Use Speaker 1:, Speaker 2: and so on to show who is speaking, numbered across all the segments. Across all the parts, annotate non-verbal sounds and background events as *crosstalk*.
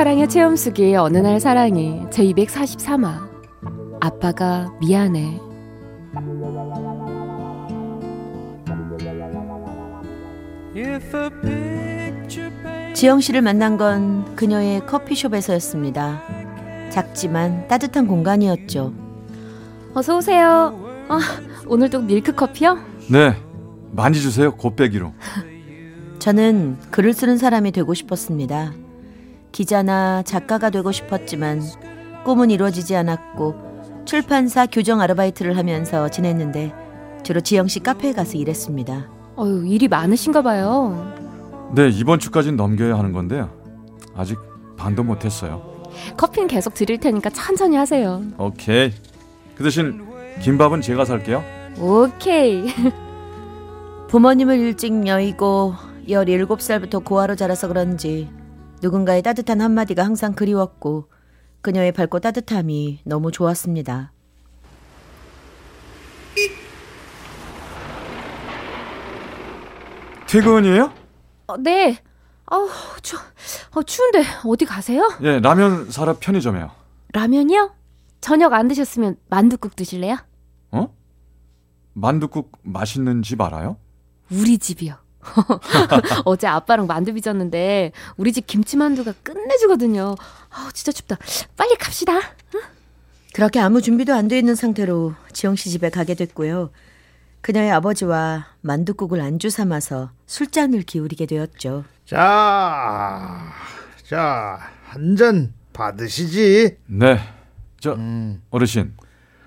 Speaker 1: 사랑의 체험수기 어느 날 사랑이 제243화 아빠가 미안해
Speaker 2: 지영 씨를 만난 건 그녀의 커피숍에서였습니다. 작지만 따뜻한 공간이었죠.
Speaker 1: 어서 오세요. 아, 오늘도 밀크 커피요?
Speaker 3: 네 많이 주세요 곱빼기로
Speaker 2: 저는 글을 쓰는 사람이 되고 싶었습니다. 기자나 작가가 되고 싶었지만 꿈은 이루어지지 않았고 출판사 교정 아르바이트를 하면서 지냈는데 주로 지영 씨 카페에 가서 일했습니다.
Speaker 1: 어유 일이 많으신가 봐요.
Speaker 3: 네 이번 주까지는 넘겨야 하는 건데요 아직 반도 못했어요
Speaker 1: 커피는 계속 드릴 테니까 천천히 하세요.
Speaker 3: 오케이 그 대신 김밥은 제가 살게요
Speaker 1: 오케이.
Speaker 2: 부모님을 일찍 여의고 17살부터 고아로 자라서 그런지 누군가의 따뜻한 한마디가 항상 그리웠고 그녀의 밝고 따뜻함이 너무 좋았습니다.
Speaker 3: 퇴근이에요?
Speaker 1: 어, 네. 아우, 추, 어, 추운데 어디 가세요?
Speaker 3: 예 라면 사러 편의점에요
Speaker 1: 라면이요? 저녁 안 드셨으면 만두국 드실래요?
Speaker 3: 어? 만두국 맛있는 집 알아요?
Speaker 1: 우리 집이요. *laughs* 어제 아빠랑 만두 빚었는데 우리 집 김치만두가 끝내주거든요. 아 진짜 춥다. 빨리 갑시다.
Speaker 2: 그렇게 아무 준비도 안 돼 있는 상태로 지영 씨 집에 가게 됐고요. 그녀의 아버지와 만둣국을 안주 삼아서 술잔을 기울이게 되었죠.
Speaker 4: 자, 자, 한 잔 받으시지.
Speaker 3: 네 저
Speaker 4: 음.
Speaker 3: 어르신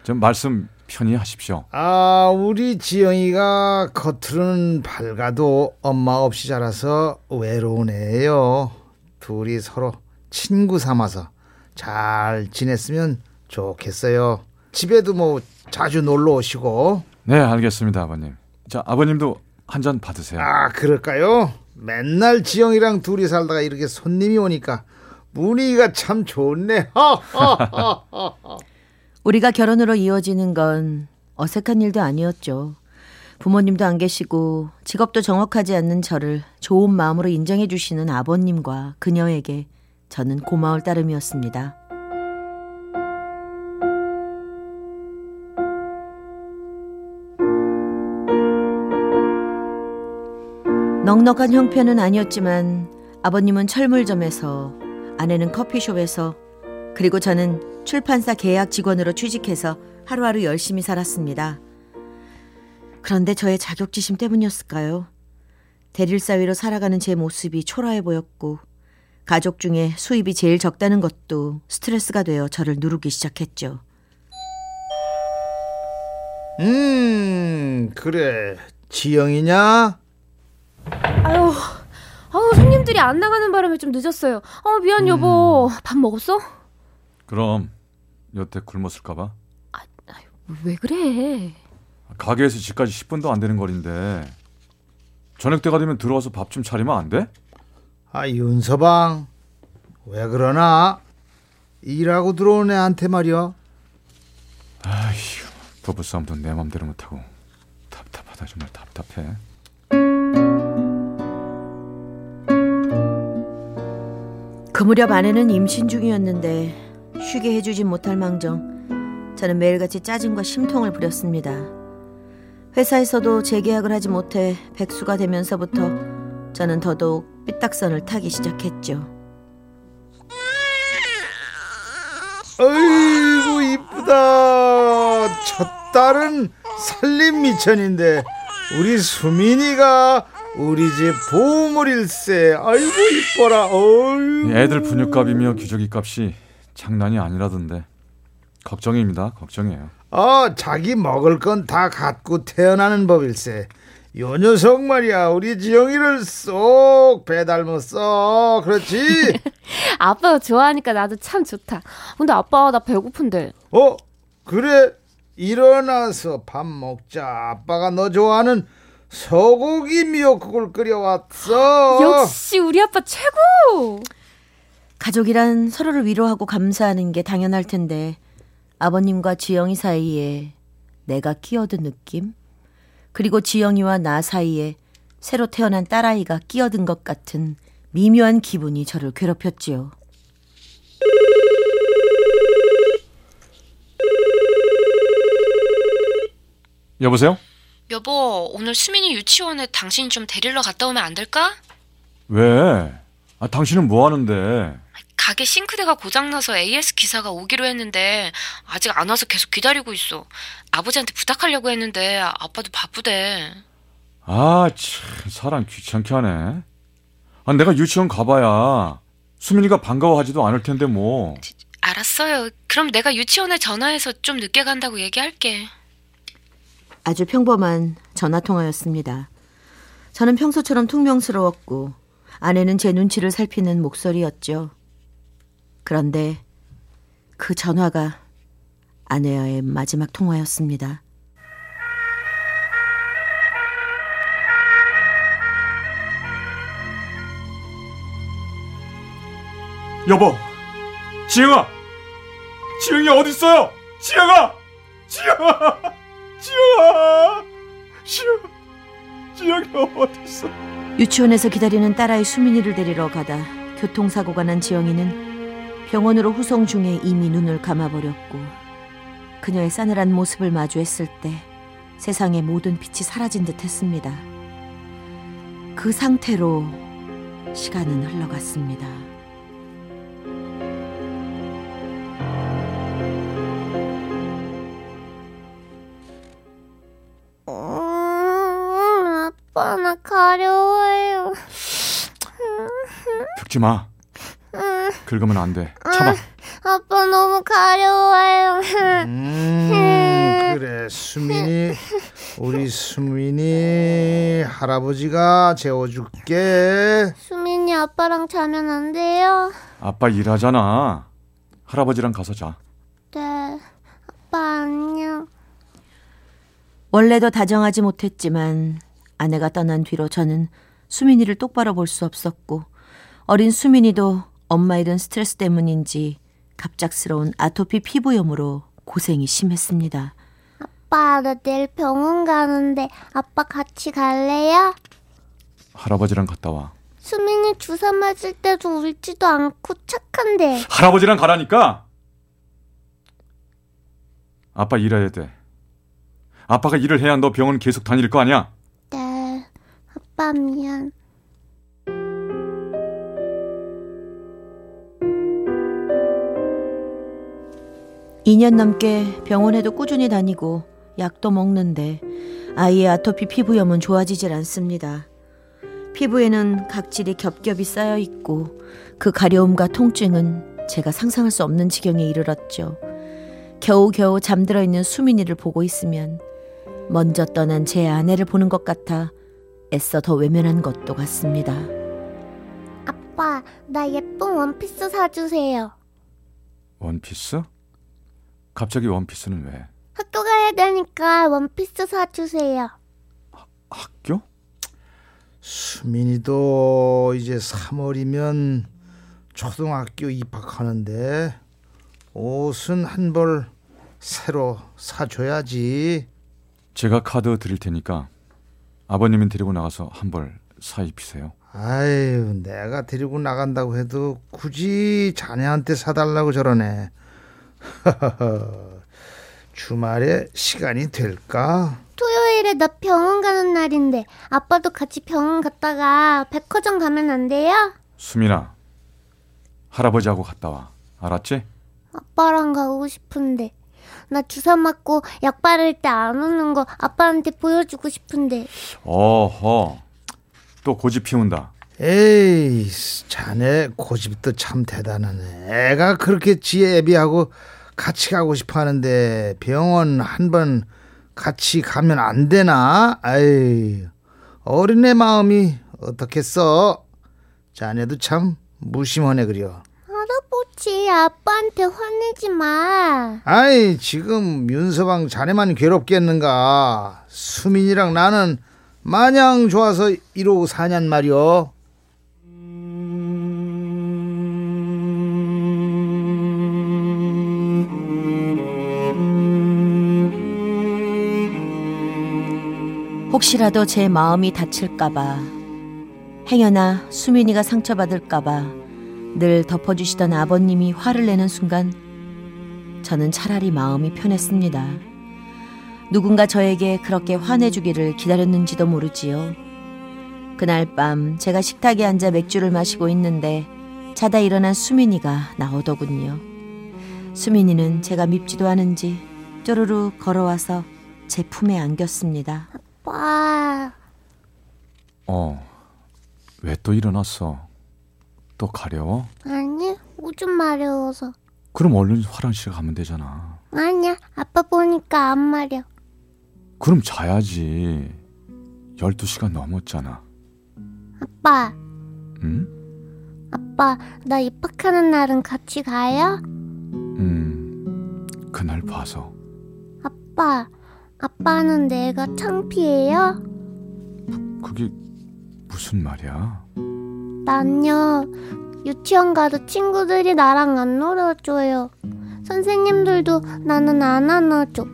Speaker 3: 좀 말씀 편히 하십시오
Speaker 4: 아, 우리 지영이가 겉으로는 밝아도 엄마 없이 자라서 외로운 애예요. 둘이 서로 친구 삼아서 잘 지냈으면 좋겠어요. 집에도 뭐 자주 놀러 오시고.
Speaker 3: 네 알겠습니다 아버님 자 아버님도 한 잔 받으세요
Speaker 4: 아, 그럴까요? 맨날 지영이랑 둘이 살다가 이렇게 손님이 오니까 분위기가 참 좋네. *laughs* *laughs*
Speaker 2: 우리가 결혼으로 이어지는 건 어색한 일도 아니었죠. 부모님도 안 계시고 직업도 정확하지 않는 저를 좋은 마음으로 인정해 주시는 아버님과 그녀에게 저는 고마울 따름이었습니다. 넉넉한 형편은 아니었지만 아버님은 철물점에서 아내는 커피숍에서 그리고 저는 출판사 계약 직원으로 취직해서 하루하루 열심히 살았습니다. 그런데 저의 자격지심 때문이었을까요? 대릴사위로 살아가는 제 모습이 초라해 보였고 가족 중에 수입이 제일 적다는 것도 스트레스가 되어 저를 누르기 시작했죠.
Speaker 4: 음, 그래. 지영이냐?
Speaker 1: 아유, 아유 손님들이 안 나가는 바람에 좀 늦었어요. 어 미안 여보. 밥 먹었어?
Speaker 3: 그럼 여태 굶었을까봐
Speaker 1: 왜 그래?
Speaker 3: 가게에서 집까지 10분도 안 되는 거리인데 저녁 때가 되면 들어와서 밥 좀 차리면 안 돼?
Speaker 4: 아, 윤서방. 왜 그러나? 일하고 들어온 애한테 말이야.
Speaker 3: 아휴 부부싸움도 내 맘대로 못하고 답답하다 정말 답답해
Speaker 2: 그 무렵 아내는 임신 중이었는데 쉬게 해주진 못할 망정 저는 매일같이 짜증과 심통을 부렸습니다. 회사에서도 재계약을 하지 못해 백수가 되면서부터 저는 더더욱 삐딱선을 타기 시작했죠.
Speaker 4: 아이고 이쁘다. 첫 딸은 살림 미천인데 우리 수민이가 우리 집 보물일세. 아이고 이뻐라. 어유.
Speaker 3: 애들 분유값이며 기저귀 값이 장난이 아니라던데. 걱정입니다. 걱정이에요.
Speaker 4: 어 자기 먹을 건 다 갖고 태어나는 법일세. 요 녀석 말이야. 우리 지영이를 쏙 배닮았어 그렇지? *laughs*
Speaker 1: 아빠가 좋아하니까 나도 참 좋다. 근데 아빠 나 배고픈데.
Speaker 4: 어? 그래? 일어나서 밥 먹자. 아빠가 너 좋아하는 소고기 미역국을 끓여왔어.
Speaker 1: 역시 우리 아빠 최고.
Speaker 2: 가족이란 서로를 위로하고 감사하는 게 당연할 텐데 아버님과 지영이 사이에 내가 끼어든 느낌? 그리고 지영이와 나 사이에 새로 태어난 딸아이가 끼어든 것 같은 미묘한 기분이 저를 괴롭혔지요.
Speaker 3: 여보세요?
Speaker 1: 여보, 오늘 수민이 유치원에 당신이 좀 데리러 갔다 오면 안 될까?
Speaker 3: 왜? 아, 당신은 뭐 하는데?
Speaker 1: 가게 싱크대가 고장나서 AS 기사가 오기로 했는데 아직 안 와서 계속 기다리고 있어. 아버지한테 부탁하려고 했는데 아빠도 바쁘대.
Speaker 3: 아, 참, 사람 귀찮게 하네. 아, 내가 유치원 가봐야 수민이가 반가워하지도 않을 텐데 뭐.
Speaker 1: 알았어요. 그럼 내가 유치원에 전화해서 좀 늦게 간다고 얘기할게.
Speaker 2: 아주 평범한 전화 통화였습니다. 저는 평소처럼 퉁명스러웠고 아내는 제 눈치를 살피는 목소리였죠. 그런데 그 전화가 아내와의 마지막 통화였습니다.
Speaker 3: 여보, 지영아, 지영이 어디 있어요? 지영아, 지영아, 지영아, 지영, 지영이 어디 있어?
Speaker 2: 유치원에서 기다리는 딸아이 수민이를 데리러 가다 교통사고가 난 지영이는 병원으로 후송 중에 이미 눈을 감아버렸고 그녀의 싸늘한 모습을 마주했을 때 세상의 모든 빛이 사라진 듯 했습니다. 그 상태로 시간은 흘러갔습니다.
Speaker 5: 음, 아빠 나 가려워요.
Speaker 3: 긁지 마. 긁으면 안 돼. 참아.
Speaker 5: 아빠 너무 가려워요.
Speaker 4: 음 그래 수민이 우리 수민이 할아버지가 재워줄게
Speaker 5: 수민이 아빠랑 자면 안 돼요?
Speaker 3: 아빠 일하잖아. 할아버지랑 가서 자.
Speaker 5: 네. 아빠 안녕.
Speaker 2: 원래도 다정하지 못했지만 아내가 떠난 뒤로 저는 수민이를 똑바로 볼 수 없었고 어린 수민이도 엄마 잃은 스트레스 때문인지 갑작스러운 아토피 피부염으로 고생이 심했습니다.
Speaker 5: 아빠 나 내일 병원 가는데 아빠 같이 갈래요?
Speaker 3: 할아버지랑 갔다 와.
Speaker 5: 수민이 주사 맞을 때도 울지도 않고 착한데.
Speaker 3: 할아버지랑 가라니까. 아빠 일해야 돼. 아빠가 일을 해야 너 병원 계속 다닐 거 아니야?
Speaker 5: 네. 아빠 미안.
Speaker 2: 2년 넘게 병원에도 꾸준히 다니고 약도 먹는데 아이의 아토피 피부염은 좋아지질 않습니다. 피부에는 각질이 겹겹이 쌓여 있고 그 가려움과 통증은 제가 상상할 수 없는 지경에 이르렀죠. 겨우겨우 잠들어 있는 수민이를 보고 있으면 먼저 떠난 제 아내를 보는 것 같아 애써 더 외면한 것도 같습니다.
Speaker 5: 아빠 나 예쁜 원피스 사주세요.
Speaker 3: 원피스? 갑자기 원피스는 왜?
Speaker 5: 학교 가야 되니까 원피스 사주세요.
Speaker 3: 학교?
Speaker 4: 수민이도 이제 3월이면 초등학교 입학하는데 옷은 한 벌 새로 사줘야지.
Speaker 3: 제가 카드 드릴 테니까 아버님은 데리고 나가서 한 벌 사 입히세요.
Speaker 4: 아유, 내가 데리고 나간다고 해도 굳이 자네한테 사달라고 저러네. *laughs* 주말에 시간이 될까?
Speaker 5: 토요일에 나 병원 가는 날인데 아빠도 같이 병원 갔다가 백화점 가면 안 돼요?
Speaker 3: 수민아, 할아버지하고 갔다 와. 알았지?
Speaker 5: 아빠랑 가고 싶은데 나 주사 맞고 약 바를 때 안 우는 거 아빠한테 보여주고 싶은데
Speaker 3: 어허, 또 고집 피운다.
Speaker 4: 에이, 자네 고집도 참 대단하네. 애가 그렇게 지혜 애비하고 같이 가고 싶어 하는데 병원 한 번 같이 가면 안 되나? 아이, 어린애 마음이 어떻겠어? 자네도 참 무심하네 그려.
Speaker 5: 할아버지, 아빠한테 화내지 마.
Speaker 4: 아이 지금 윤서방 자네만 괴롭겠는가? 수민이랑 나는 마냥 좋아서 이러고 사냔 말이오.
Speaker 2: 혹시라도 제 마음이 다칠까봐, 행여나 수민이가 상처받을까봐 늘 덮어주시던 아버님이 화를 내는 순간 저는 차라리 마음이 편했습니다. 누군가 저에게 그렇게 화내주기를 기다렸는지도 모르지요. 그날 밤 제가 식탁에 앉아 맥주를 마시고 있는데 자다 일어난 수민이가 나오더군요. 수민이는 제가 밉지도 않은지 쪼르르 걸어와서 제 품에 안겼습니다.
Speaker 5: 와,
Speaker 3: 어, 왜 또 일어났어? 또 가려워?
Speaker 5: 아니, 오줌 마려워서.
Speaker 3: 그럼 얼른 화장실 가면 되잖아.
Speaker 5: 아니야, 아빠 보니까 안 마려.
Speaker 3: 그럼 자야지. 12시간 넘었잖아.
Speaker 5: 아빠,
Speaker 3: 응?
Speaker 5: 아빠, 나 입학하는 날은 같이 가요?
Speaker 3: 음, 그날 봐서.
Speaker 5: 아빠, 아빠는 내가 창피해요?
Speaker 3: 그게 무슨 말이야?
Speaker 5: 난요, 유치원 가도 친구들이 나랑 안 놀아줘요. 선생님들도 나는 안 안아줘.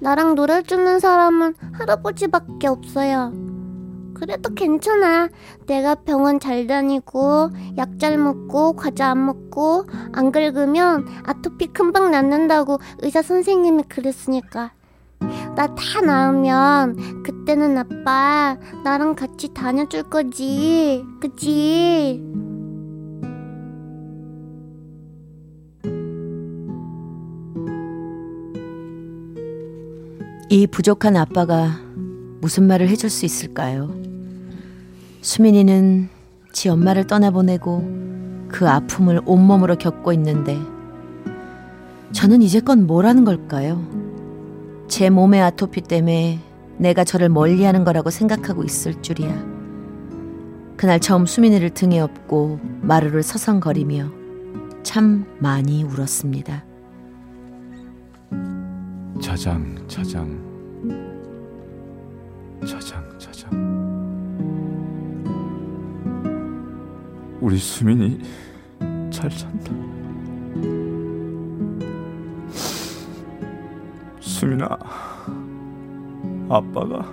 Speaker 5: 나랑 놀아주는 사람은 할아버지밖에 없어요. 그래도 괜찮아. 내가 병원 잘 다니고, 약 잘 먹고, 과자 안 먹고, 안 긁으면 아토피 금방 낫는다고 의사 선생님이 그랬으니까. 나 다 나으면 그때는 아빠 나랑 같이 다녀줄 거지. 그치?
Speaker 2: 이 부족한 아빠가 무슨 말을 해줄 수 있을까요? 수민이는 지 엄마를 떠나보내고 그 아픔을 온몸으로 겪고 있는데 저는 이제껏 뭐라는 걸까요? 제 몸의 아토피 때문에 내가 저를 멀리하는 거라고 생각하고 있을 줄이야. 그날 처음 수민이를 등에 업고 마루를 서성거리며 참 많이 울었습니다.
Speaker 3: 자장, 자장. 자장, 자장. 우리 수민이 잘 산다. 수민아, 아빠가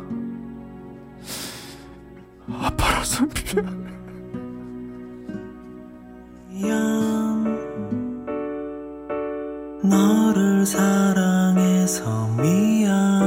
Speaker 3: 아빠라서 미안.
Speaker 6: 너를 사랑해서 미안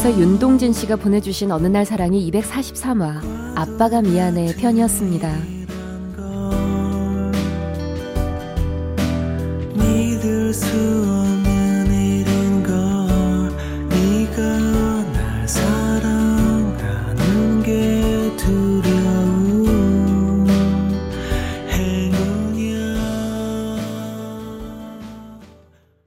Speaker 1: 신월동에서 윤동진 씨가 보내주신 어느 날 사랑이 243화 아빠가 미안해 편이었습니다.
Speaker 6: 믿을 수